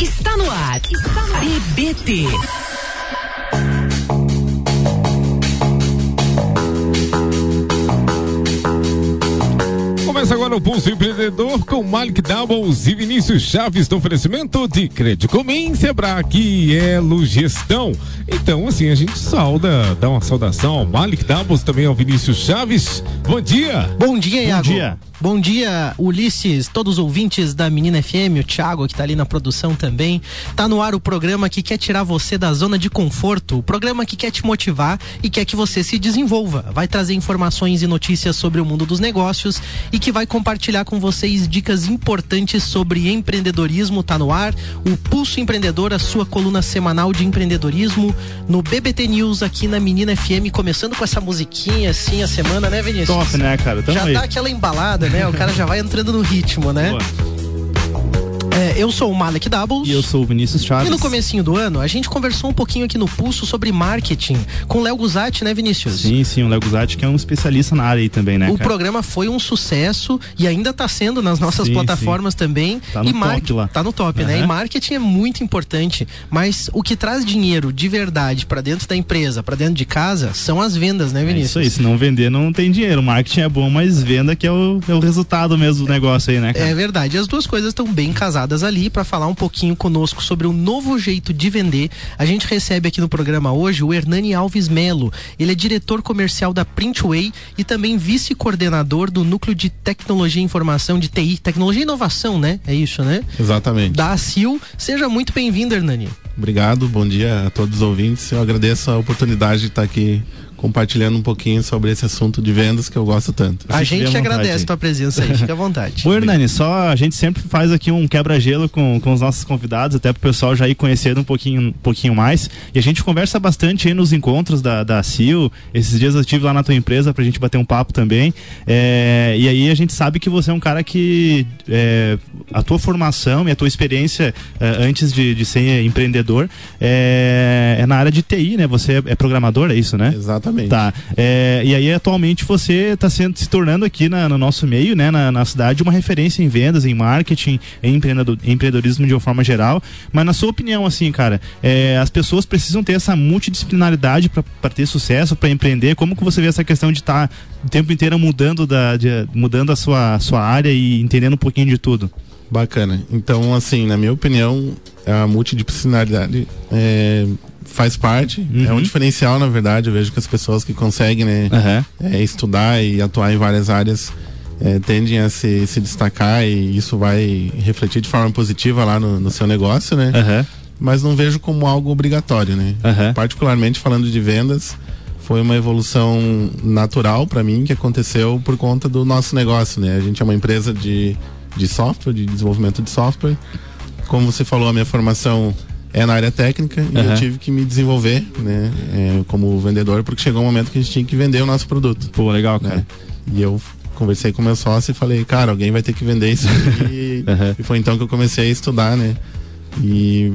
Está no ar. Está no ar. EBT. Começa agora o Pulso Empreendedor com Malik Doubles e Vinícius Chaves do oferecimento de Crédito Comim, Sebrae e Elo Gestão. Então, assim, a gente sauda, dá uma saudação ao Malik Doubles, também ao Vinícius Chaves. Bom dia! Bom dia, Iago. Bom dia. Bom dia, Ulisses, todos os ouvintes da Menina FM, o Thiago que tá ali na produção também. Tá no ar o programa que quer tirar você da zona de conforto, o programa que quer te motivar e quer que você se desenvolva. Vai trazer informações e notícias sobre o mundo dos negócios e que vai compartilhar com vocês dicas importantes sobre empreendedorismo. Tá no ar o Pulso Empreendedor, a sua coluna semanal de empreendedorismo no BBT News aqui na Menina FM, começando com essa musiquinha assim a semana, né, Vinícius? Top, né, cara? Tamo Já aí. dá aquela embalada, né? O cara já vai entrando no ritmo, né? Boa. É, eu sou o Malek Doubles. E eu sou o Vinícius Chaves. E no comecinho do ano, a gente conversou um pouquinho aqui no Pulso sobre marketing com o Léo Guzatti, né, Vinícius? Sim, sim, o Léo Guzatti, que é um especialista na área aí também, né, O cara? programa foi um sucesso e ainda tá sendo nas nossas Sim, plataformas também. Tá no e top lá. Tá no top, né? Aham. E marketing é muito importante, mas o que traz dinheiro de verdade pra dentro da empresa, pra dentro de casa, são as vendas, né, É Vinícius? isso aí, se não vender não tem dinheiro. Marketing é bom, mas venda que é o, é o resultado mesmo do negócio aí, né, cara? É verdade, as duas coisas estão bem casadas ali para falar um pouquinho conosco sobre o novo jeito de vender. A gente recebe aqui no programa hoje o Hernani Alves Melo. Ele é diretor comercial da Printway e também vice-coordenador do núcleo de tecnologia e informação de TI, tecnologia e inovação, né? É isso, né? Exatamente. Da ACIL. Seja muito bem-vindo, Hernani. Obrigado, bom dia a todos os ouvintes. Eu agradeço a oportunidade de estar aqui compartilhando um pouquinho sobre esse assunto de vendas que eu gosto tanto. A Fique gente agradece a tua presença aí, fica à vontade. Ô Hernani, só a gente sempre faz aqui um quebra-gelo com, com os nossos convidados, até pro pessoal já ir conhecendo um pouquinho, um pouquinho mais. E a gente conversa bastante aí nos encontros da, da CIL. Esses dias eu estive lá na tua empresa pra gente bater um papo também. É, e aí a gente sabe que você é um cara que é, a tua formação e a tua experiência é, antes de, de ser empreendedor é, é na área de TI, né? Você é, é programador, é isso, né? Exatamente. Tá. É, e aí, atualmente, você está se tornando aqui na- no nosso meio, né, na, na cidade, uma referência em vendas, em marketing, em empreendedor- empreendedorismo de uma forma geral. Mas, na sua opinião, assim, cara, é, as pessoas precisam ter essa multidisciplinaridade para ter sucesso, para empreender. Como que você vê essa questão de estar o tempo inteiro mudando, da, de- mudando a sua, sua área e entendendo um pouquinho de tudo? Bacana. Então, assim, na minha opinião, a multidisciplinaridade é, faz parte. Uhum. É um diferencial, na verdade. Eu vejo que as pessoas que conseguem né, Aham. é, estudar e atuar em várias áreas é, tendem a se, se destacar e isso vai refletir de forma positiva lá no, no seu negócio, né? Aham. Mas não vejo como algo obrigatório, né? Particularmente falando de vendas, foi uma evolução natural para mim que aconteceu por conta do nosso negócio, né? A gente é uma empresa de, de software, de desenvolvimento de software. Como você falou, a minha formação é na área técnica e Aham. eu tive que me desenvolver, né? é, como vendedor, porque chegou um momento que a gente tinha que vender o nosso produto, Pô, legal, cara. né? E eu conversei com meu sócio e falei, cara, alguém vai ter que vender isso aqui. Aham. E foi então que eu comecei a estudar, né? E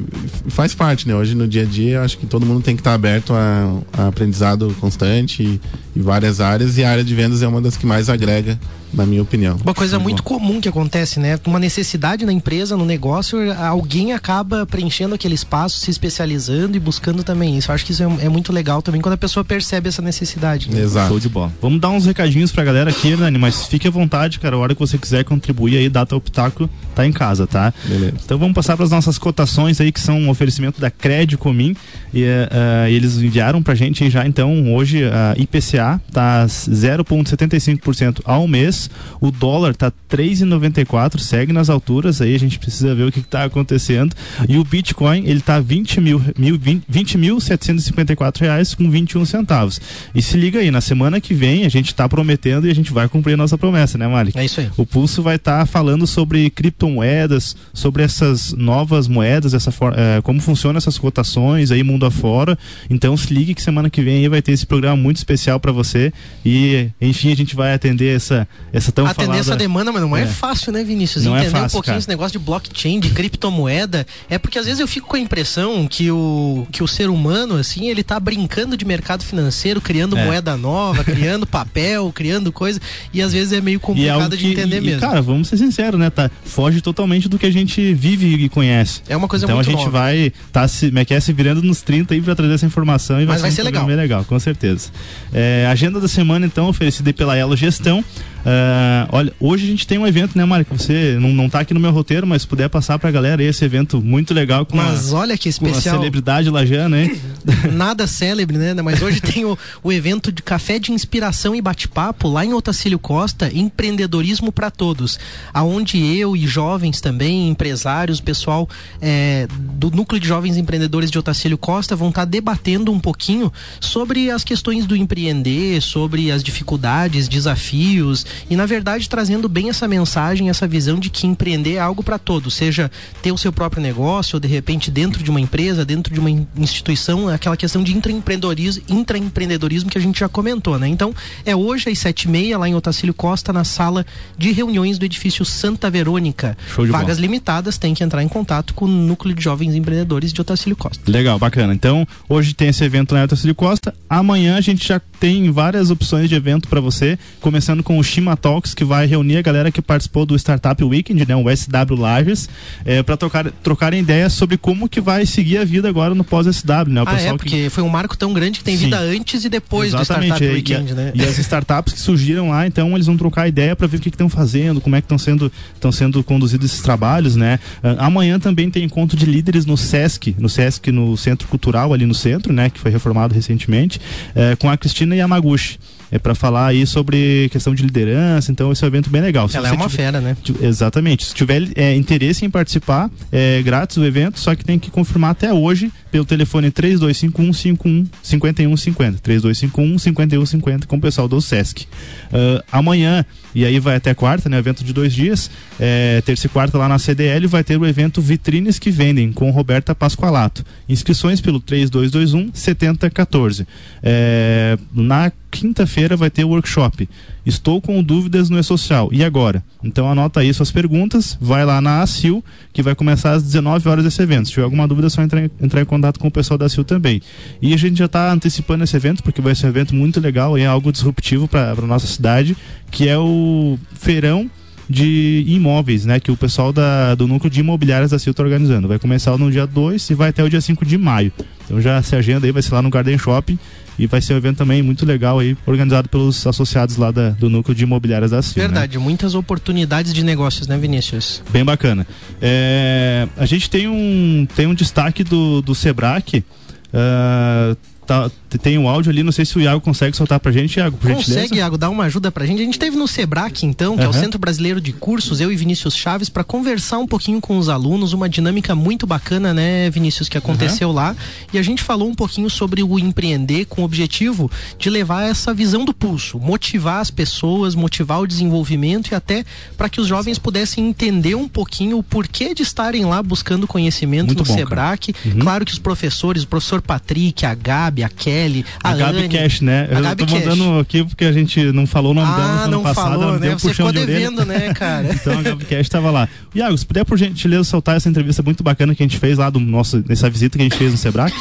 faz parte, né? Hoje no dia a dia, eu acho que todo mundo tem que estar aberto a, a aprendizado constante e, e várias áreas. E a área de vendas é uma das que mais agrega, na minha opinião. Uma coisa muito comum que acontece, né? Uma necessidade na empresa, no negócio, alguém acaba preenchendo aquele espaço, se especializando e buscando também isso. Eu acho que isso é, é muito legal também quando a pessoa percebe essa necessidade. né? Exato. Show de bola. Vamos dar uns recadinhos pra galera aqui, Nani, mas fique à vontade, cara. A hora que você quiser contribuir aí, data o pitaco, tá em casa, tá? Beleza. Então vamos passar para as nossas cotações aí, que são um oferecimento da Crédito Comim. E eh, eles enviaram pra gente já, então, hoje a IPCA tá 0,75% ao mês. O dólar tá 3,94, segue nas alturas aí, a gente precisa ver o que, que tá acontecendo. E o Bitcoin, ele tá 20 mil, mil, 20 mil 754 reais com 21 centavos. E se liga aí, na semana que vem a gente tá prometendo e a gente vai cumprir a nossa promessa, né, Malik? É isso aí. O Pulso vai estar falando sobre criptomoedas, sobre essas novas moedas, essa for- eh, como funcionam essas cotações aí mundo afora. Então se ligue que semana que vem aí vai ter esse programa muito especial para você e enfim a gente vai atender essa essa tão Atender falada... essa demanda, mas não é, É. fácil, né, Vinícius? Não é Entender um fácil, pouquinho cara. esse negócio de blockchain, de criptomoeda. É porque às vezes eu fico com a impressão que o, que o ser humano, assim, ele tá brincando de mercado financeiro, criando É. moeda nova, criando papel, criando coisa. E às vezes é meio E é complicado de que, entender e, mesmo. Cara, vamos ser sinceros, né? Tá, foge totalmente do que a gente vive e conhece. É uma coisa então muito a gente nova. vai tá se, é é, se virando nos 30 aí pra trazer essa informação e Mas vai um ser programa legal. bem legal, com certeza. É, agenda da semana, então, oferecida pela Elo Gestão. Ah, olha, hoje a gente tem um evento, né, Mário? Você não, não tá aqui no meu roteiro, mas se puder passar pra galera esse evento muito legal com Mas uma, olha que com uma especial. celebridade lajana, hein? nada célebre, né? Mas hoje tem o, o evento de café de inspiração e bate-papo lá em Otacílio Costa, empreendedorismo para todos, aonde eu e jovens também, empresários, pessoal é, do núcleo de jovens empreendedores de Otacílio Costa vão estar debatendo um pouquinho sobre as questões do empreender, sobre as dificuldades, desafios e na verdade trazendo bem essa mensagem, essa visão de que empreender é algo para todos, seja ter o seu próprio negócio ou de repente dentro de uma empresa, dentro de uma in- instituição, aquela questão de intraempreendedorismo, intraempreendedorismo que a gente já comentou, né? Então, é hoje às sete e meia lá em Otacílio Costa, na sala de reuniões do edifício Santa Verônica. Show de Vagas bola. limitadas, tem que entrar em contato com o núcleo de jovens empreendedores de Otacílio Costa. Legal, bacana. Então, hoje tem esse evento na Otacílio Costa. Amanhã a gente já tem várias opções de evento para você, começando com o Shima Talks, que vai reunir a galera que participou do Startup Weekend, né, o SW Lages, é, para trocar, trocarem ideias sobre como que vai seguir a vida agora no pós-SW, né? O Ah, é, pessoal que porque foi um marco tão grande que tem Sim. vida antes e depois Exatamente, do Startup e- Weekend, e, né? E as startups que surgiram lá, então eles vão trocar ideia para ver o que estão fazendo, como é que estão sendo, sendo conduzidos esses trabalhos, né? Ah, amanhã também tem encontro de líderes no SESC, no SESC, no Centro Cultural ali no centro, né? Que foi reformado recentemente, eh, com a Cristina Yamaguchi. É para falar aí sobre questão de liderança, então esse é um evento bem legal. Se Ela é uma tiver- fera, né? Exatamente. Se tiver é, interesse em participar, é grátis o evento, só que tem que confirmar até hoje pelo telefone 3251 5150. 3251 5150 com o pessoal do SESC. Ah, amanhã, e aí vai até quarta, né? Evento de dois dias. É, terça e quarta lá na CDL vai ter o evento Vitrines que Vendem com Roberta Pascoalato. Inscrições pelo 3221 7014. É, na quinta-feira vai ter o workshop. Estou com dúvidas no E-Social. E agora? Então anota aí suas perguntas, vai lá na ACIL, que vai começar às 19 horas esse evento. Se tiver alguma dúvida, é só entrar, entrar em contato com o pessoal da ACIL também. E a gente já está antecipando esse evento, porque vai ser um evento muito legal e é algo disruptivo para a nossa cidade, que é o feirão de imóveis, né? Que o pessoal da, do núcleo de imobiliárias da CIL está organizando. Vai começar no dia 2 e vai até o dia 5 de maio. Então já se agenda aí, vai ser lá no Garden Shopping. E vai ser um evento também muito legal aí, organizado pelos associados lá da- do núcleo de imobiliárias da CIL. né? Verdade, muitas oportunidades de negócios, né, Vinícius? Bem bacana. É, a gente tem um, tem um destaque do, do Sebrae. ah, tá- tem um áudio ali, não sei se o Iago consegue soltar pra gente, Iago, por gentileza. Consegue, Iago, dar uma ajuda pra gente? A gente teve no Sebrac, então, que é o. Centro Brasileiro de Cursos, eu e Vinícius Chaves, para conversar um pouquinho com os alunos, uma dinâmica muito bacana, né, Vinícius, que aconteceu lá. E a gente falou um pouquinho sobre o empreender com o objetivo de levar essa visão do pulso, motivar as pessoas, motivar o desenvolvimento e até para que os jovens pudessem entender um pouquinho o porquê de estarem lá buscando conhecimento Muito no bom, Sebrac. Uhum. Claro que os professores, o professor Patrick, a Gabi, a Kelly, a, A Gabi Anne, Cash, né? Eu Gabi tô Cash. mandando aqui porque a gente não falou o nome dela no Ah, ano não passado. falou, né? deu Você puxão ficou de orelha. devendo, né, cara? Então a Gabi Cash estava lá. Iago, se puder por gentileza soltar essa entrevista muito bacana que a gente fez lá do nosso, nessa visita que a gente fez no Sebrae.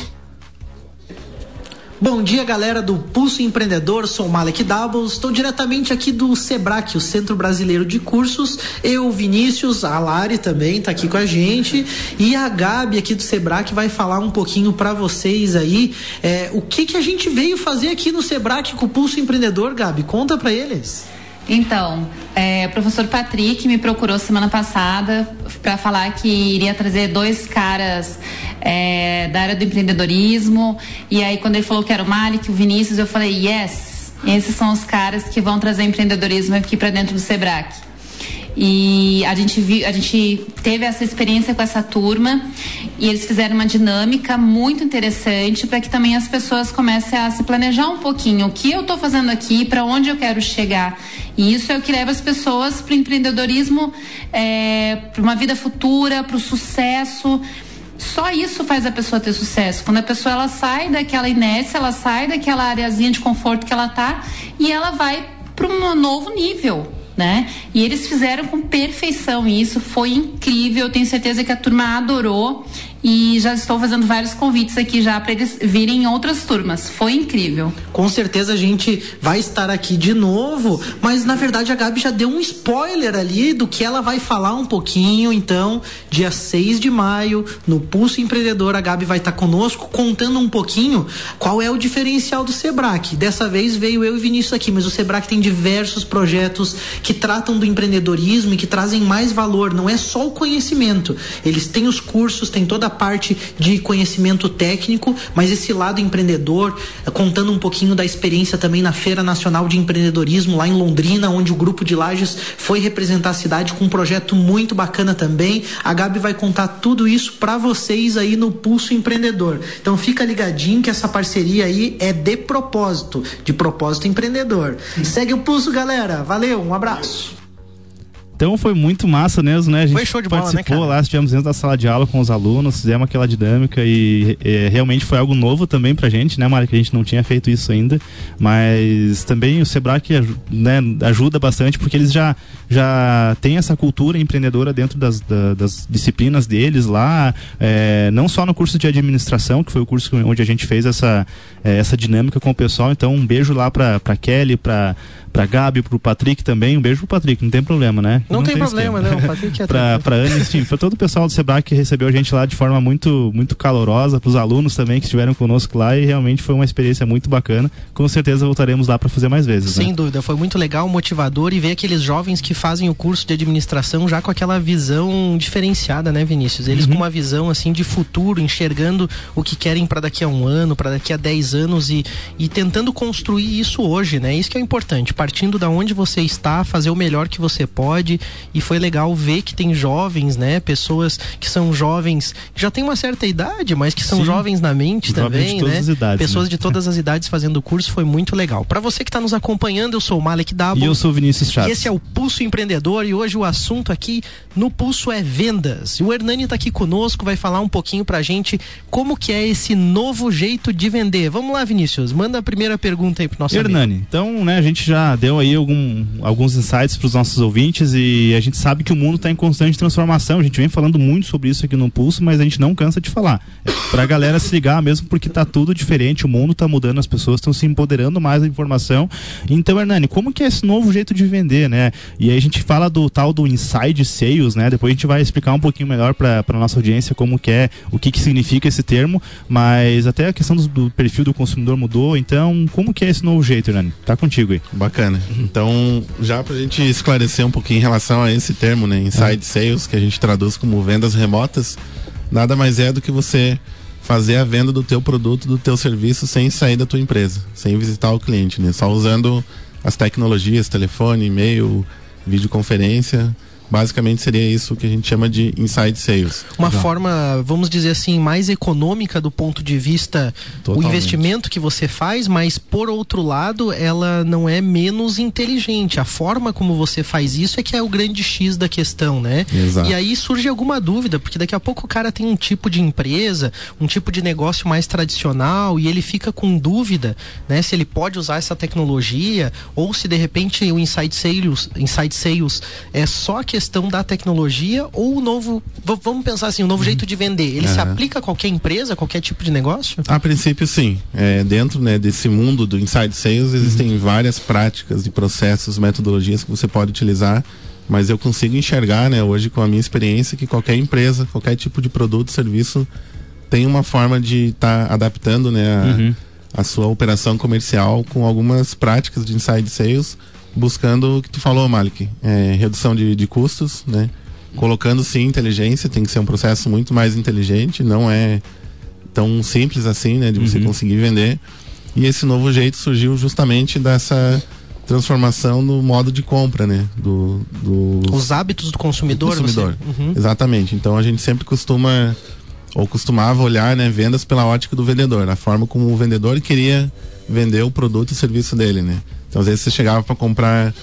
Bom dia, galera do Pulso Empreendedor. Sou Malek Doubles. Estou diretamente aqui do Sebrac, o Centro Brasileiro de Cursos. Eu, Vinícius, a Lari também está aqui com a gente. E a Gabi aqui do Sebrac vai falar um pouquinho para vocês aí é, o que, que a gente veio fazer aqui no Sebrac com o Pulso Empreendedor, Gabi. Conta para eles. Então, é, o professor Patrick me procurou semana passada para falar que iria trazer dois caras é, da área do empreendedorismo. E aí, quando ele falou que era o Malik o Vinícius, eu falei: yes, esses são os caras que vão trazer empreendedorismo aqui para dentro do Sebrae. E a gente, viu, a gente teve essa experiência com essa turma e eles fizeram uma dinâmica muito interessante para que também as pessoas comecem a se planejar um pouquinho o que eu estou fazendo aqui, para onde eu quero chegar. E isso é o que leva as pessoas para o empreendedorismo, é, para uma vida futura, para o sucesso. Só isso faz a pessoa ter sucesso. Quando a pessoa ela sai daquela inércia, ela sai daquela areazinha de conforto que ela tá e ela vai para um novo nível. Né? E eles fizeram com perfeição isso, foi incrível. Tenho certeza que a turma adorou e já estou fazendo vários convites aqui já para eles virem em outras turmas. Foi incrível. Com certeza a gente vai estar aqui de novo, mas na verdade a Gabi já deu um spoiler ali do que ela vai falar um pouquinho. Então, dia 6 de maio, no Pulso Empreendedor, a Gabi vai estar conosco contando um pouquinho qual é o diferencial do Sebrae. Dessa vez veio eu e Vinícius aqui, mas o Sebrae tem diversos projetos que tratam do empreendedorismo e que trazem mais valor. Não é só o conhecimento. Eles têm os cursos, tem toda a parte de conhecimento técnico, mas esse lado empreendedor, contando um pouquinho da experiência também na Feira Nacional de Empreendedorismo lá em Londrina, onde o grupo de Lages foi representar a cidade com um projeto muito bacana também. A Gabi vai contar tudo isso para vocês aí no Pulso Empreendedor. Então fica ligadinho que essa parceria aí é de propósito, de propósito empreendedor. Segue o pulso, galera. Valeu, um abraço. Então foi muito massa mesmo, né? A gente Foi show de bola, né, participou lá, estivemos dentro da sala de aula com os alunos, fizemos aquela dinâmica e é, realmente foi algo novo também pra gente, né, Mari? Que a gente não tinha feito isso ainda. Mas também o Sebrae que, né, ajuda bastante porque eles já, já têm essa cultura empreendedora dentro das, da- das disciplinas deles lá, é, não só no curso de administração, que foi o curso onde a gente fez essa, é, essa dinâmica com o pessoal. Então, um beijo lá pra, pra Kelly, pra, pra Gabi, pro Patrick também. Um beijo pro Patrick, não tem problema, né? Não, tem, problema, esquema. não. Patrick é pra, pra Ana, enfim, foi todo o pessoal do Sebrae que recebeu a gente lá de forma muito, muito calorosa, pros alunos também que estiveram conosco lá e realmente foi uma experiência muito bacana. Com certeza voltaremos lá para fazer mais vezes. Sem né? dúvida, foi muito legal, motivador e ver aqueles jovens que fazem o curso de administração já com aquela visão diferenciada, né, Vinícius? Eles com uma visão assim de futuro, enxergando o que querem para daqui a um ano, para daqui a dez anos e, e tentando construir isso hoje, né? Isso que é importante, partindo da onde você está, fazer o melhor que você pode e foi legal ver que tem jovens, né, pessoas que são jovens, que já têm uma certa idade, mas que são Sim. jovens na mente Jovens de também, todas né? as idades, pessoas né? de todas as idades fazendo o curso, foi muito legal. Para você que está nos acompanhando, eu sou o Malek Dabo. E eu sou o Vinícius Chaves. E esse é o Pulso Empreendedor e hoje o assunto aqui no Pulso é vendas. E o Hernani tá aqui conosco, vai falar um pouquinho pra gente como que é esse novo jeito de vender. Vamos lá, Vinícius, manda a primeira pergunta aí pro nosso amigo. Hernani, então, né, a gente já deu aí algum, alguns insights para os nossos ouvintes e a gente sabe que o mundo está em constante transformação. A gente vem falando muito sobre isso aqui no Pulso, mas a gente não cansa de falar. É pra galera se ligar mesmo porque tá tudo diferente, o mundo tá mudando, as pessoas estão se empoderando mais da informação. Então, Hernani, como que é esse novo jeito de vender, né? E aí a gente fala do tal do inside sales, né? Depois a gente vai explicar um pouquinho melhor para nossa audiência como que é, o que que significa esse termo, mas até a questão do, do perfil do consumidor mudou. Então, como que é esse novo jeito, Hernani? Tá contigo aí. Bacana. Então, já pra gente esclarecer um pouquinho em relação a esse termo, né, inside sales, que a gente traduz como vendas remotas, nada mais é do que você fazer a venda do teu produto, do teu serviço sem sair da tua empresa, sem visitar o cliente, né? Só usando as tecnologias, telefone, e-mail, videoconferência. Basicamente seria isso que a gente chama de inside sales. Uma forma, vamos dizer assim, mais econômica do ponto de vista o Totalmente. investimento que você faz, mas por outro lado, ela não é menos inteligente. A forma como você faz isso é que é o grande X da questão, né? Exato. E aí surge alguma dúvida, porque daqui a pouco o cara tem um tipo de empresa, um tipo de negócio mais tradicional e ele fica com dúvida, né, se ele pode usar essa tecnologia ou se de repente o inside sales, inside sales é só a questão da tecnologia ou o novo, vamos pensar assim, o novo jeito de vender, ele se aplica a qualquer empresa, qualquer tipo de negócio? A princípio, sim. É, dentro né, desse mundo do inside sales, existem várias práticas e processos, metodologias que você pode utilizar, mas eu consigo enxergar, né, hoje com a minha experiência, que qualquer empresa, qualquer tipo de produto, serviço, tem uma forma de estar adaptando né, a, a sua operação comercial com algumas práticas de inside sales, buscando o que tu falou, Malik, é, redução de, de custos, né? Colocando sim inteligência, tem que ser um processo muito mais inteligente, não é tão simples assim, né, de você conseguir vender. E esse novo jeito surgiu justamente dessa transformação no modo de compra, né, do, do Os hábitos do consumidor, do consumidor. você- Uhum. Exatamente. Então a gente sempre costuma ou costumava olhar, né, vendas pela ótica do vendedor, a forma como o vendedor queria vender o produto e serviço dele, né. Então às vezes você chegava para comprar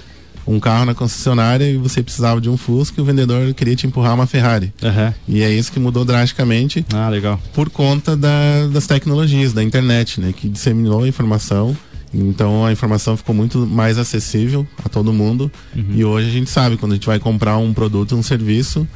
um carro na concessionária e você precisava de um Fusca e o vendedor queria te empurrar uma Ferrari. Aham. E é isso que mudou drasticamente Ah, legal. por conta da- das tecnologias, da internet, né, que disseminou a informação Então a informação ficou muito mais acessível a todo mundo. Uhum. E hoje a gente sabe, quando a gente vai comprar um produto, um serviço,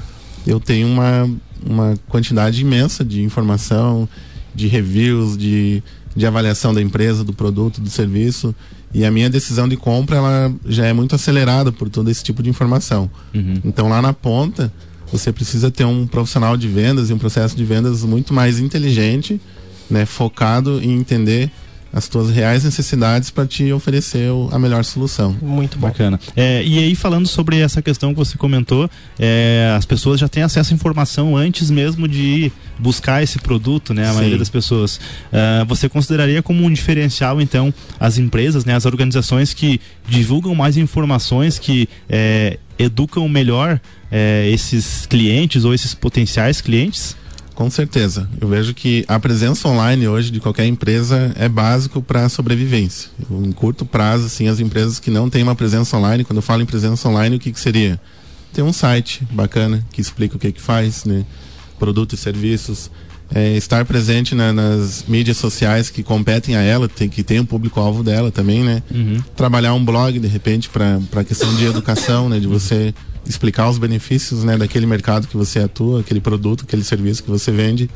eu tenho uma, uma quantidade imensa de informação, de reviews, de, de avaliação da empresa, do produto, do serviço. E a minha decisão de compra ela já é muito acelerada por todo esse tipo de informação. Uhum. Então lá na ponta, você precisa ter um profissional de vendas e um processo de vendas muito mais inteligente, né, focado em entender as tuas reais necessidades para te oferecer o- a melhor solução. Muito bom. Bacana. É, e aí, falando sobre essa questão que você comentou, é, as pessoas já têm acesso à informação antes mesmo de buscar esse produto, né? A Sim. maioria das pessoas. Ah, você consideraria como um diferencial, então, as empresas, né? As organizações que divulgam mais informações, que é, educam melhor é, esses clientes ou esses potenciais clientes? Com certeza. Eu vejo que a presença online hoje de qualquer empresa é básico para a sobrevivência. Em curto prazo, assim, as empresas que não têm uma presença online, quando eu falo em presença online, o que, que seria? Ter um site bacana que explica o que, que faz, né? Produtos e serviços. É, estar presente na- nas mídias sociais que competem a ela, tem, que tem o público-alvo dela também, né? Trabalhar um blog, de repente, para a questão de educação, né? De você explicar os benefícios né, daquele mercado que você atua, aquele produto, aquele serviço que você vende.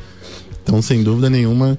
Então, sem dúvida nenhuma,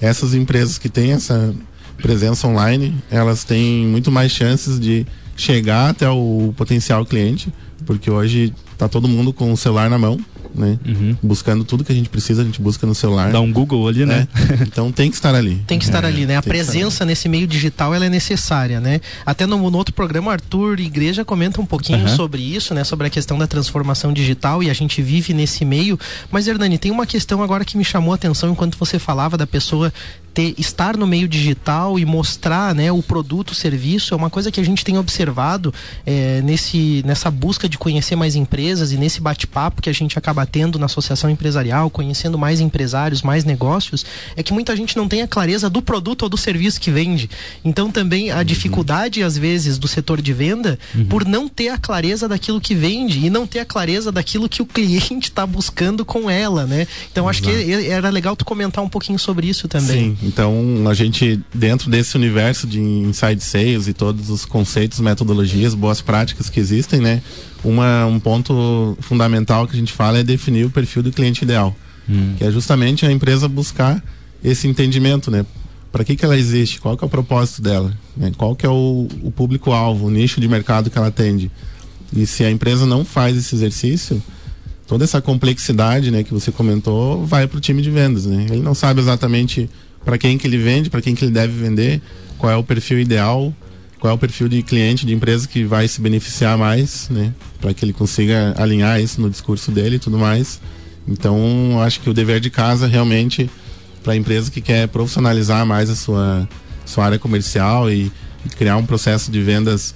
essas empresas que têm essa presença online, elas têm muito mais chances de chegar até o potencial cliente, porque hoje está todo mundo com o celular na mão, né? Buscando tudo que a gente precisa, a gente busca no celular. Dá um Google ali, né? né? Então tem que estar ali. Tem que estar É, ali, né? A presença nesse meio digital ela é necessária, né? Até no, no outro programa, o Arthur Igreja comenta um pouquinho Aham. sobre isso, né? Sobre a questão da transformação digital e a gente vive nesse meio. Mas, Hernani, tem uma questão agora que me chamou a atenção enquanto você falava da pessoa ter, estar no meio digital e mostrar né, o produto, o serviço, é uma coisa que a gente tem observado é, nesse, nessa busca de conhecer mais empresas e nesse bate-papo que a gente acaba tendo na associação empresarial, conhecendo mais empresários, mais negócios, é que muita gente não tem a clareza do produto ou do serviço que vende. Então também a dificuldade, às vezes, do setor de venda por não ter a clareza daquilo que vende e não ter a clareza daquilo que o cliente está buscando com ela, né? Então acho que era legal tu comentar um pouquinho sobre isso também. Sim, então a gente, dentro desse universo de inside sales e todos os conceitos, metodologias, boas práticas que existem, né? Uma, um ponto fundamental que a gente fala é definir o perfil do cliente ideal, que é justamente a empresa buscar esse entendimento, né? Para que, que ela existe? Qual que é o propósito dela? né? Qual que é o, o público-alvo, o nicho de mercado que ela atende? E se a empresa não faz esse exercício, toda essa complexidade, né, que você comentou, vai para o time de vendas, né? Ele não sabe exatamente para quem que ele vende, para quem que ele deve vender, qual é o perfil ideal, qual é o perfil de cliente, de empresa que vai se beneficiar mais, né, para que ele consiga alinhar isso no discurso dele e tudo mais. Então, acho que o dever de casa realmente para a empresa que quer profissionalizar mais a sua sua área comercial e, e criar um processo de vendas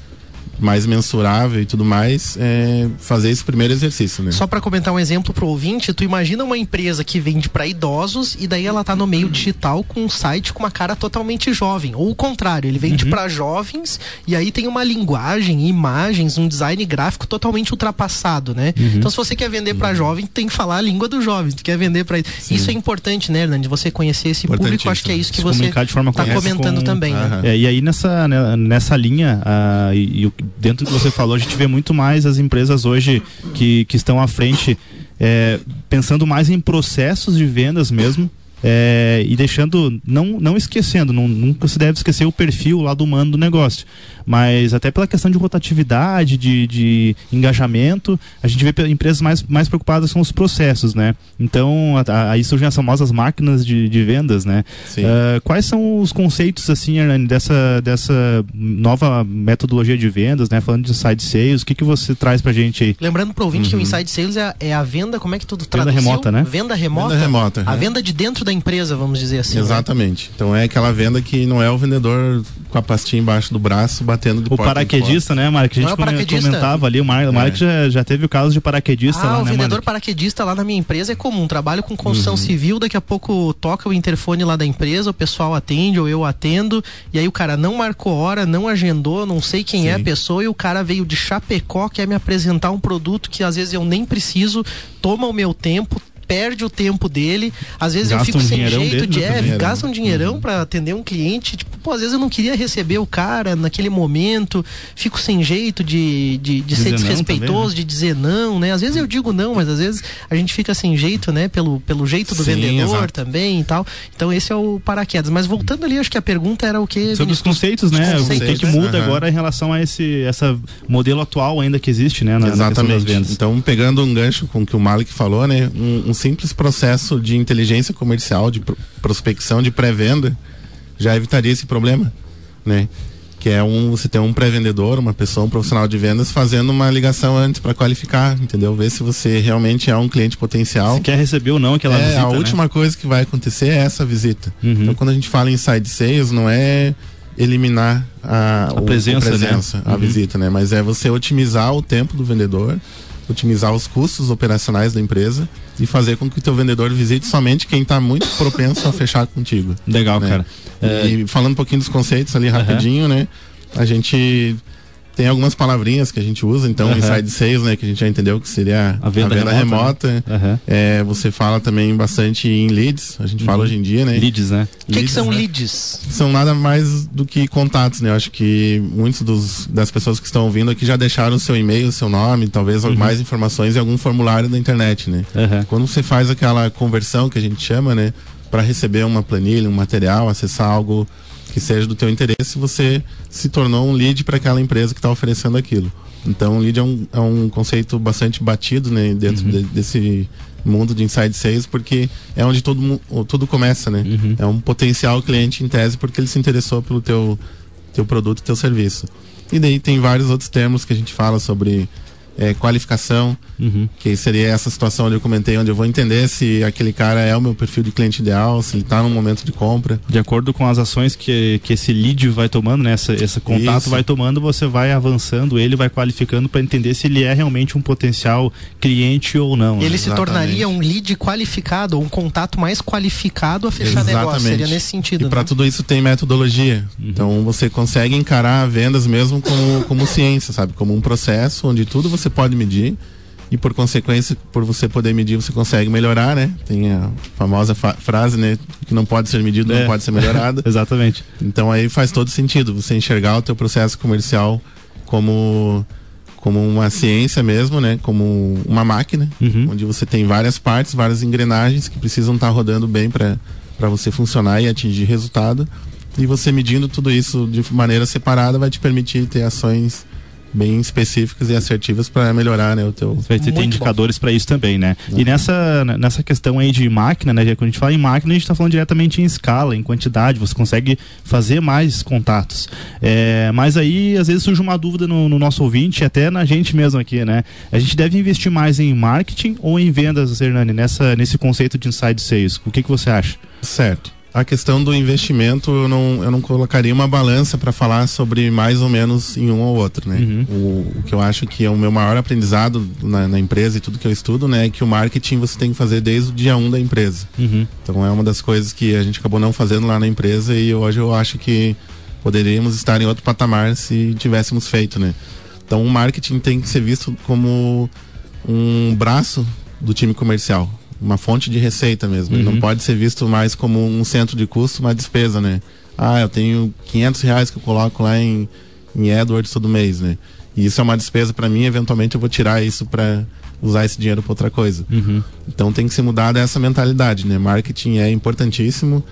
mais mensurável e tudo mais, é fazer esse primeiro exercício, né? Só para comentar um exemplo pro ouvinte, tu imagina uma empresa que vende para idosos e daí ela tá no meio digital com um site com uma cara totalmente jovem, ou o contrário, ele vende para jovens e aí tem uma linguagem, imagens, um design gráfico totalmente ultrapassado, né? Então se você quer vender para jovem, tem que falar a língua dos jovens, tu quer vender para isso é importante, né, Hernandes? Você conhecer esse público, acho que é isso que Se você comunicar de forma tá correta comentando com- também, né? É, e aí nessa, né, nessa linha, ah, e, e o- dentro do que você falou, a gente vê muito mais as empresas hoje que, que estão à frente é, pensando mais em processos de vendas mesmo. é, e deixando, não, não esquecendo, não- nunca se deve esquecer o perfil lá do humano do negócio, mas até pela questão de rotatividade, de, de engajamento, a gente vê empresas mais, mais preocupadas com os processos, né? Então, a- a- aí surgem as famosas máquinas de, de vendas, né? Sim. Ah, quais são os conceitos, assim, Hernani, dessa, dessa nova metodologia de vendas, né? Falando de side sales, o que, que você traz pra gente aí? Lembrando pro ouvinte que o Inside Sales é, a- é a venda, como é que tudo traduziu? remota, né? Venda remota. Venda remota, A é. venda de dentro da empresa, vamos dizer assim. né? Exatamente. Então é aquela venda que não é o vendedor com a pastinha embaixo do braço batendo de O porta em paraquedista, né, Mark? A gente é comentava ali, o Mark, o Mark já, já teve o caso de paraquedista Ah, lá, o né, vendedor Mark? paraquedista lá na minha empresa é comum. Trabalho com construção civil, daqui a pouco toca o interfone lá da empresa, o pessoal atende ou eu atendo, e aí o cara não marcou hora, não agendou, não sei quem é a Sim. pessoa, e o cara veio de Chapecó, quer me apresentar um produto que às vezes eu nem preciso, toma o meu tempo. Perde o tempo dele, às vezes eu Gasta fico um sem jeito de né, é, gasta um né? dinheirão pra atender um cliente, tipo, pô, às vezes eu não queria receber o cara naquele momento, fico sem jeito de, de, de ser desrespeitoso, também, né? de dizer não, né? Às vezes eu digo não, mas às vezes a gente fica sem jeito, né? Pelo, pelo jeito do Sim, vendedor exato. também e tal. Então esse é o paraquedas. Mas voltando ali, acho que a pergunta era o que. Sobre os conceitos, né? Os o que, conceitos, que né? muda Aham. agora em relação a esse essa modelo atual ainda que existe, né? Na, na questão das Exatamente. vendas. Então, pegando um gancho com o que o Malik falou, né? Um, um simples processo de inteligência comercial, de pro- prospecção, de pré-venda, já evitaria esse problema, né? Que é um, você ter um pré-vendedor, uma pessoa, um profissional de vendas, fazendo uma ligação antes para qualificar, entendeu? Ver se você realmente é um cliente potencial. Se quer receber ou não aquela é, visita, a né? última coisa que vai acontecer é essa visita. Uhum. Então, quando a gente fala em side sales, não é eliminar a, A o- presença, o presença, né? a Uhum. visita, né? Mas é você otimizar o tempo do vendedor, otimizar os custos operacionais da empresa e fazer com que o teu vendedor visite somente quem está muito propenso a fechar contigo. Legal, né? cara. É, E falando um pouquinho dos conceitos ali rapidinho, né? A gente tem algumas palavrinhas que a gente usa, então Aham. inside sales, né, que a gente já entendeu que seria A venda remota, remota. Aham. É, você fala também bastante em leads, a gente fala hoje em dia, né? Leads, né? O que, que são né? leads? São nada mais do que contatos, né? Eu acho que muitos dos, das pessoas que estão ouvindo aqui já deixaram o seu e-mail, o seu nome, talvez mais informações em algum formulário da internet, né? Quando você faz aquela conversão que a gente chama, né, para receber uma planilha, um material, acessar algo que seja do teu interesse, você se tornou um lead para aquela empresa que está oferecendo aquilo. Então, lead é um, é um conceito bastante batido, né, dentro de- desse mundo de inside sales, porque é onde todo tudo começa, né? Uhum. É um potencial cliente em tese porque ele se interessou pelo teu teu produto, teu serviço. E daí tem vários outros termos que a gente fala sobre é, qualificação, Uhum. que seria essa situação onde eu comentei, onde eu vou entender se aquele cara é o meu perfil de cliente ideal, se ele está no momento de compra. De acordo com as ações que, que esse lead vai tomando, né? Essa, esse contato Isso. vai tomando, você vai avançando ele, vai qualificando para entender se ele é realmente um potencial cliente ou não. né? Ele se Exatamente. tornaria um lead qualificado, ou um contato mais qualificado a fechar negócio. Seria nesse sentido. E para né? tudo isso tem metodologia. Então você consegue encarar vendas mesmo como, como ciência, sabe? Como um processo onde tudo você pode medir e por consequência, por você poder medir, você consegue melhorar, né? Tem a famosa fa- frase, né? Que não pode ser medido, É. não pode ser melhorado. Exatamente. Então aí faz todo sentido você enxergar o teu processo comercial como como uma ciência mesmo, né? Como uma máquina, Uhum. onde você tem várias partes, várias engrenagens que precisam estar rodando bem para para você funcionar e atingir resultado. E você medindo tudo isso de maneira separada vai te permitir ter ações bem específicas e assertivas para melhorar, né, o teu Você vai ter, ter Muito indicadores para isso também, né? E nessa, nessa questão aí de máquina, né? Quando a gente fala em máquina, a gente está falando diretamente em escala, em quantidade, você consegue fazer mais contatos. É, mas aí, às vezes, surge uma dúvida no, no nosso ouvinte, e até na gente mesmo aqui, né? A gente deve investir mais em marketing ou em vendas, Hernani, nessa, nesse conceito de inside sales? O que, que você acha? Certo. A questão do investimento, eu não, eu não colocaria uma balança para falar sobre mais ou menos em um ou outro, né? Uhum. O, o que eu acho que é o meu maior aprendizado na, na empresa e tudo que eu estudo, né, é que o marketing você tem que fazer desde o dia 1 um da empresa. Uhum. Então é uma das coisas que a gente acabou não fazendo lá na empresa e hoje eu acho que poderíamos estar em outro patamar se tivéssemos feito, né? Então o marketing tem que ser visto como um braço do time comercial, uma fonte de receita mesmo. Uhum. Não pode ser visto mais como um centro de custo, uma despesa, né? Ah, eu tenho 500 reais que eu coloco lá em, em AdWords todo mês, né? E isso é uma despesa para mim, eventualmente eu vou tirar isso para usar esse dinheiro para outra coisa. Uhum. Então tem que ser mudada essa mentalidade, né? Marketing é importantíssimo.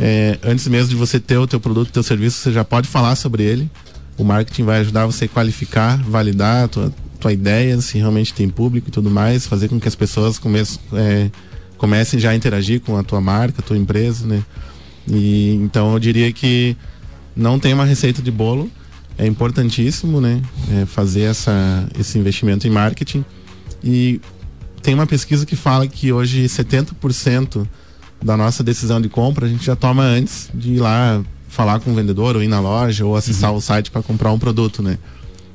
É, antes mesmo de você ter o teu produto, o teu serviço, você já pode falar sobre ele. O marketing vai ajudar você a qualificar, validar a tua, tua ideia, se realmente tem público e tudo mais, fazer com que as pessoas comece, é, comecem já a interagir com a tua marca, a tua empresa, né? E, então eu diria que não tem uma receita de bolo. É importantíssimo, né? É, fazer essa, esse investimento em marketing. E tem uma pesquisa que fala que hoje 70% da nossa decisão de compra a gente já toma antes de ir lá falar com o vendedor ou ir na loja ou acessar o site para comprar um produto, né?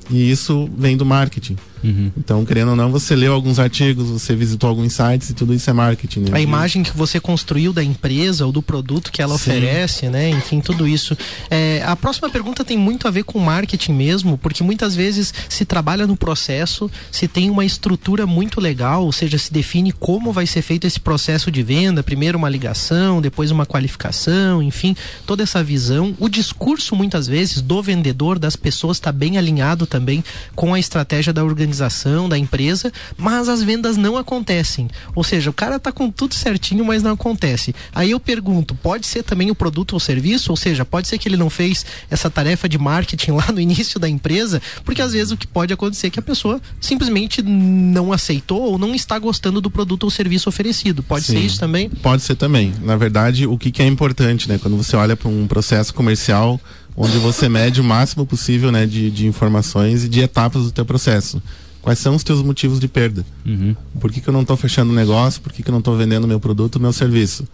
E isso vem do marketing. Uhum. Então, querendo ou não, você leu alguns artigos, você visitou alguns sites e tudo isso é marketing. Né? A imagem que você construiu da empresa ou do produto que ela Sim. oferece, né? Enfim, tudo isso. É, a próxima pergunta tem muito a ver com marketing mesmo, porque muitas vezes se trabalha no processo, se tem uma estrutura muito legal, ou seja, se define como vai ser feito esse processo de venda, primeiro uma ligação, depois uma qualificação, enfim, toda essa visão. O discurso muitas vezes do vendedor, das pessoas, está bem alinhado também com a estratégia da organização, da empresa, mas as vendas não acontecem. Ou seja, o cara está com tudo certinho, mas não acontece. Aí eu pergunto, pode ser também o produto ou serviço? Ou seja, pode ser que ele não fez essa tarefa de marketing lá no início da empresa, porque às vezes o que pode acontecer é que a pessoa simplesmente não aceitou ou não está gostando do produto ou serviço oferecido. Pode Sim. ser isso também? Pode ser também. Na verdade, o que, que é importante, né? Quando você olha para um processo comercial onde você mede o máximo possível, né, de, de informações e de etapas do teu processo. Quais são os teus motivos de perda? Uhum. Por que, que eu não estou fechando o negócio? Por que, que eu não estou vendendo meu produto, meu serviço?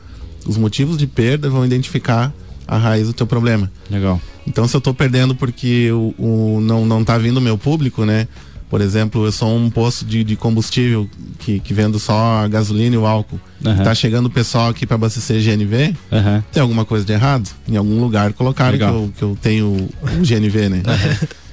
Os motivos de perda vão identificar a raiz do teu problema. Legal. Então, se eu estou perdendo porque o, o- não, não tá vindo o meu público, né? Por exemplo, eu sou um posto de, de combustível que, que vendo só a gasolina e o álcool. Aham. Tá chegando o pessoal aqui para abastecer GNV, Aham. tem alguma coisa de errado? Em algum lugar colocaram que eu, que eu tenho um GNV, né?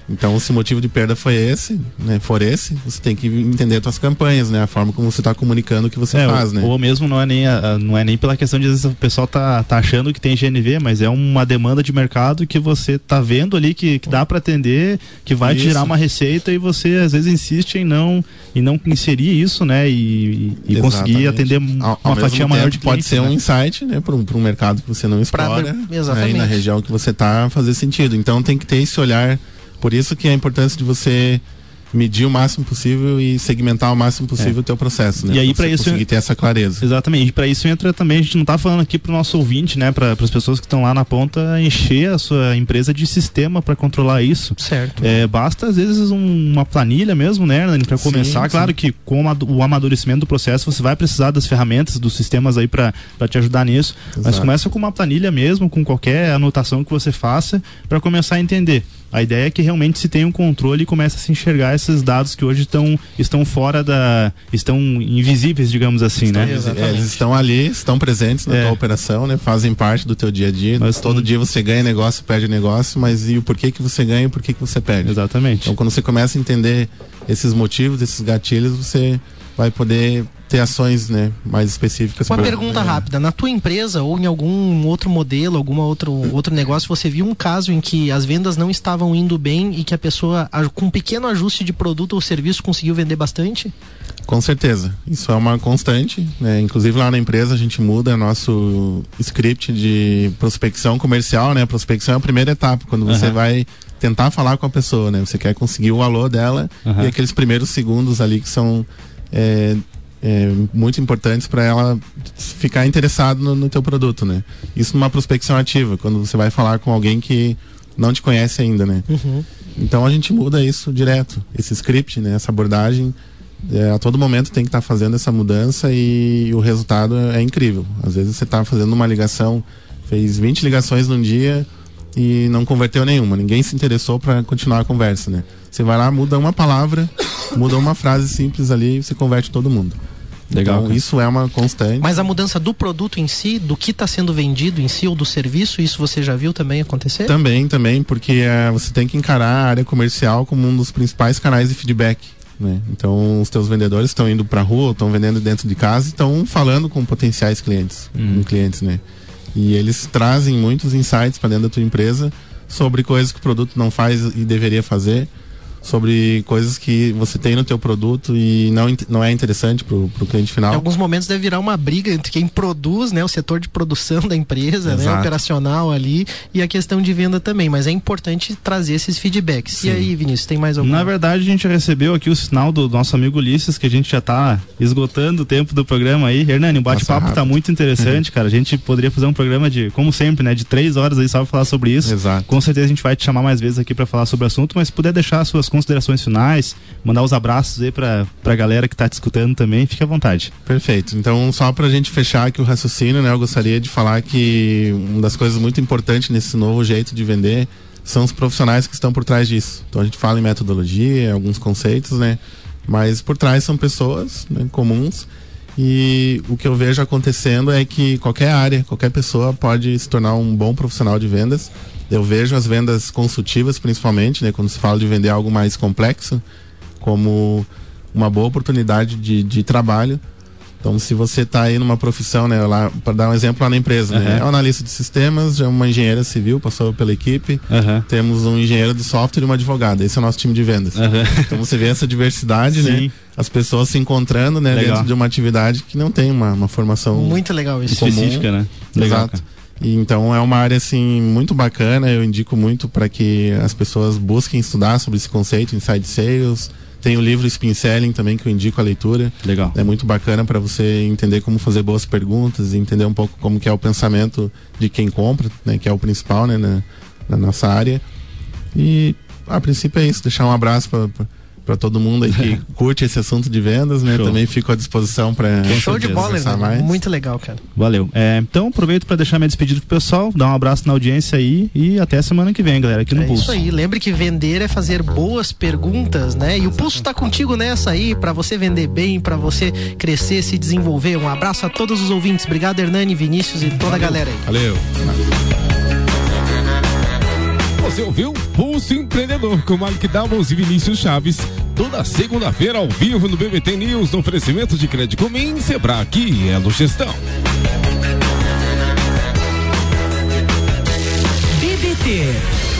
Então, se o motivo de perda foi esse, né? For esse, você tem que entender suas campanhas, né? A forma como você está comunicando o que você É, faz, ou, né? ou mesmo não é nem a- não é nem pela questão de às vezes, o pessoal tá, tá achando que tem GNV, mas é uma demanda de mercado que você tá vendo ali que, que dá para atender, que vai te Isso. gerar uma receita e você às vezes insiste em não em não inserir isso, né, e, e conseguir atender Ao- uma ao fatia mesmo maior de pode clientes, ser né? um insight, né, para um, um mercado que você não Pra- explora, exatamente. aí na região que você tá fazer sentido. Então tem que ter esse olhar. Por isso que é a importância de você medir o máximo possível e segmentar o máximo possível É. o teu processo, né? E aí, pra isso- conseguir ter essa clareza. Exatamente, para isso entra também, a gente não tá falando aqui pro nosso ouvinte, né, para as pessoas que estão lá na ponta encher a sua empresa de sistema para controlar isso. Certo. É, basta às vezes um- uma planilha mesmo, né, Hernani, para Sim, começar. sim. Claro que com o amadu- o amadurecimento do processo você vai precisar das ferramentas, dos sistemas aí para te ajudar nisso. Mas Exato. começa com uma planilha mesmo, com qualquer anotação que você faça para começar a entender. A ideia é que realmente se tenha um controle e comece a se enxergar esses dados que hoje estão, estão fora da. estão invisíveis, digamos assim, né? Eles, é, eles estão ali, estão presentes na É. tua operação, né? Fazem parte do teu dia a dia. Mas Todo dia você ganha negócio, perde negócio, mas e o porquê que você ganha e o porquê que você perde? Exatamente. Então, quando você começa a entender esses motivos, esses gatilhos, você vai poder ter ações, né, mais específicas. Uma pra- pergunta é, rápida. Na tua empresa ou em algum outro modelo, algum outro, outro negócio, você viu um caso em que as vendas não estavam indo bem e que a pessoa, com um pequeno ajuste de produto ou serviço, conseguiu vender bastante? Com certeza. Isso é uma constante. Né? Inclusive lá na empresa a gente muda nosso script de prospecção comercial, né? A prospecção é a primeira etapa, quando você Aham. vai tentar falar com a pessoa, né? Você quer conseguir o alô dela Aham. e aqueles primeiros segundos ali que são é, é, muito importantes para ela ficar interessado no, no teu produto, né? Isso numa prospecção ativa, quando você vai falar com alguém que não te conhece ainda, né? Uhum. Então a gente muda isso direto, esse script, né? Essa abordagem, é, a todo momento tem que estar fazendo essa mudança e o resultado é, é incrível. Às vezes você está fazendo uma ligação, fez 20 ligações num dia e não converteu nenhuma, ninguém se interessou para continuar a conversa, né? Você vai lá, muda uma palavra, muda uma frase simples ali e você converte todo mundo. Legal, Então cara. isso é uma constante. Mas a mudança do produto em si, do que está sendo vendido em si ou do serviço, isso você já viu também acontecer? Também, também, porque eh, você tem que encarar a área comercial como um dos principais canais de feedback. Né? Então, os teus vendedores estão indo para rua, estão vendendo dentro de casa e estão falando com potenciais clientes, Uhum. com clientes, né? E eles trazem muitos insights para dentro da tua empresa sobre coisas que o produto não faz e deveria fazer, sobre coisas que você tem no teu produto e não, não é interessante pro, pro cliente Em final. alguns momentos deve virar uma briga entre quem produz, né, o setor de produção da empresa, né, operacional ali, e a questão de venda também. Mas é importante trazer esses feedbacks. E Sim. aí, Vinícius, tem mais algum? Na verdade, a gente recebeu aqui o sinal do nosso amigo Ulisses, que a gente já tá esgotando o tempo do programa aí. Hernani, o bate-papo tá rápido. muito interessante, cara. A gente poderia fazer um programa de, como sempre, né, de três horas aí só pra falar sobre isso. Exato. Com certeza a gente vai te chamar mais vezes aqui pra falar sobre o assunto, mas se puder deixar suas considerações finais, mandar os abraços aí pra, pra galera que tá te escutando também, fique à vontade. Perfeito. Então, só para a gente fechar aqui o raciocínio, né, eu gostaria de falar que uma das coisas muito importantes nesse novo jeito de vender são os profissionais que estão por trás disso. Então a gente fala em metodologia, alguns conceitos, né? Mas por trás são pessoas né, comuns e o que eu vejo acontecendo é que qualquer área, qualquer pessoa pode se tornar um bom profissional de vendas. Eu vejo as vendas consultivas, principalmente, né, quando se fala de vender algo mais complexo, como uma boa oportunidade de, de trabalho então, se você está aí numa profissão, né, lá para dar um exemplo lá na empresa, uhum. né, é um analista de sistemas, é uma engenheira civil, passou pela equipe, uhum. temos um engenheiro de software e uma advogada. Esse é o nosso time de vendas. Uhum. Então, você vê essa diversidade, né, as pessoas se encontrando, né, dentro de uma atividade que não tem uma, uma formação muito legal isso, comum. específica, né? Legal, Exato. E, então é uma área assim muito bacana. Eu indico muito para que as pessoas busquem estudar sobre esse conceito, inside sales tem o livro Spin Selling também que eu indico a leitura. Legal. É muito bacana para você entender como fazer boas perguntas entender um pouco como que é o pensamento de quem compra, né, que é o principal, né, na, na nossa área. E a princípio é isso, deixar um abraço para para todo mundo aí que curte esse assunto de vendas, né? Show. Também fico à disposição para Show de bola, mais. Muito legal, cara. Valeu. É, então aproveito para deixar minha despedida pro pessoal, dar um abraço na audiência aí e até semana que vem, galera, aqui no é Pulso. Isso aí. Lembre que vender é fazer boas perguntas, né? E o Pulso tá contigo nessa aí para você vender bem, para você crescer, se desenvolver. Um abraço a todos os ouvintes. Obrigado, Hernani, Vinícius e toda Valeu. a galera aí. Valeu. Você ouviu Pulso Empreendedor com Mike Doubles e Vinícius Chaves. Toda segunda-feira ao vivo no BBT News, no oferecimento de Crédito Comim, Sebrae e Elo Gestão. BBT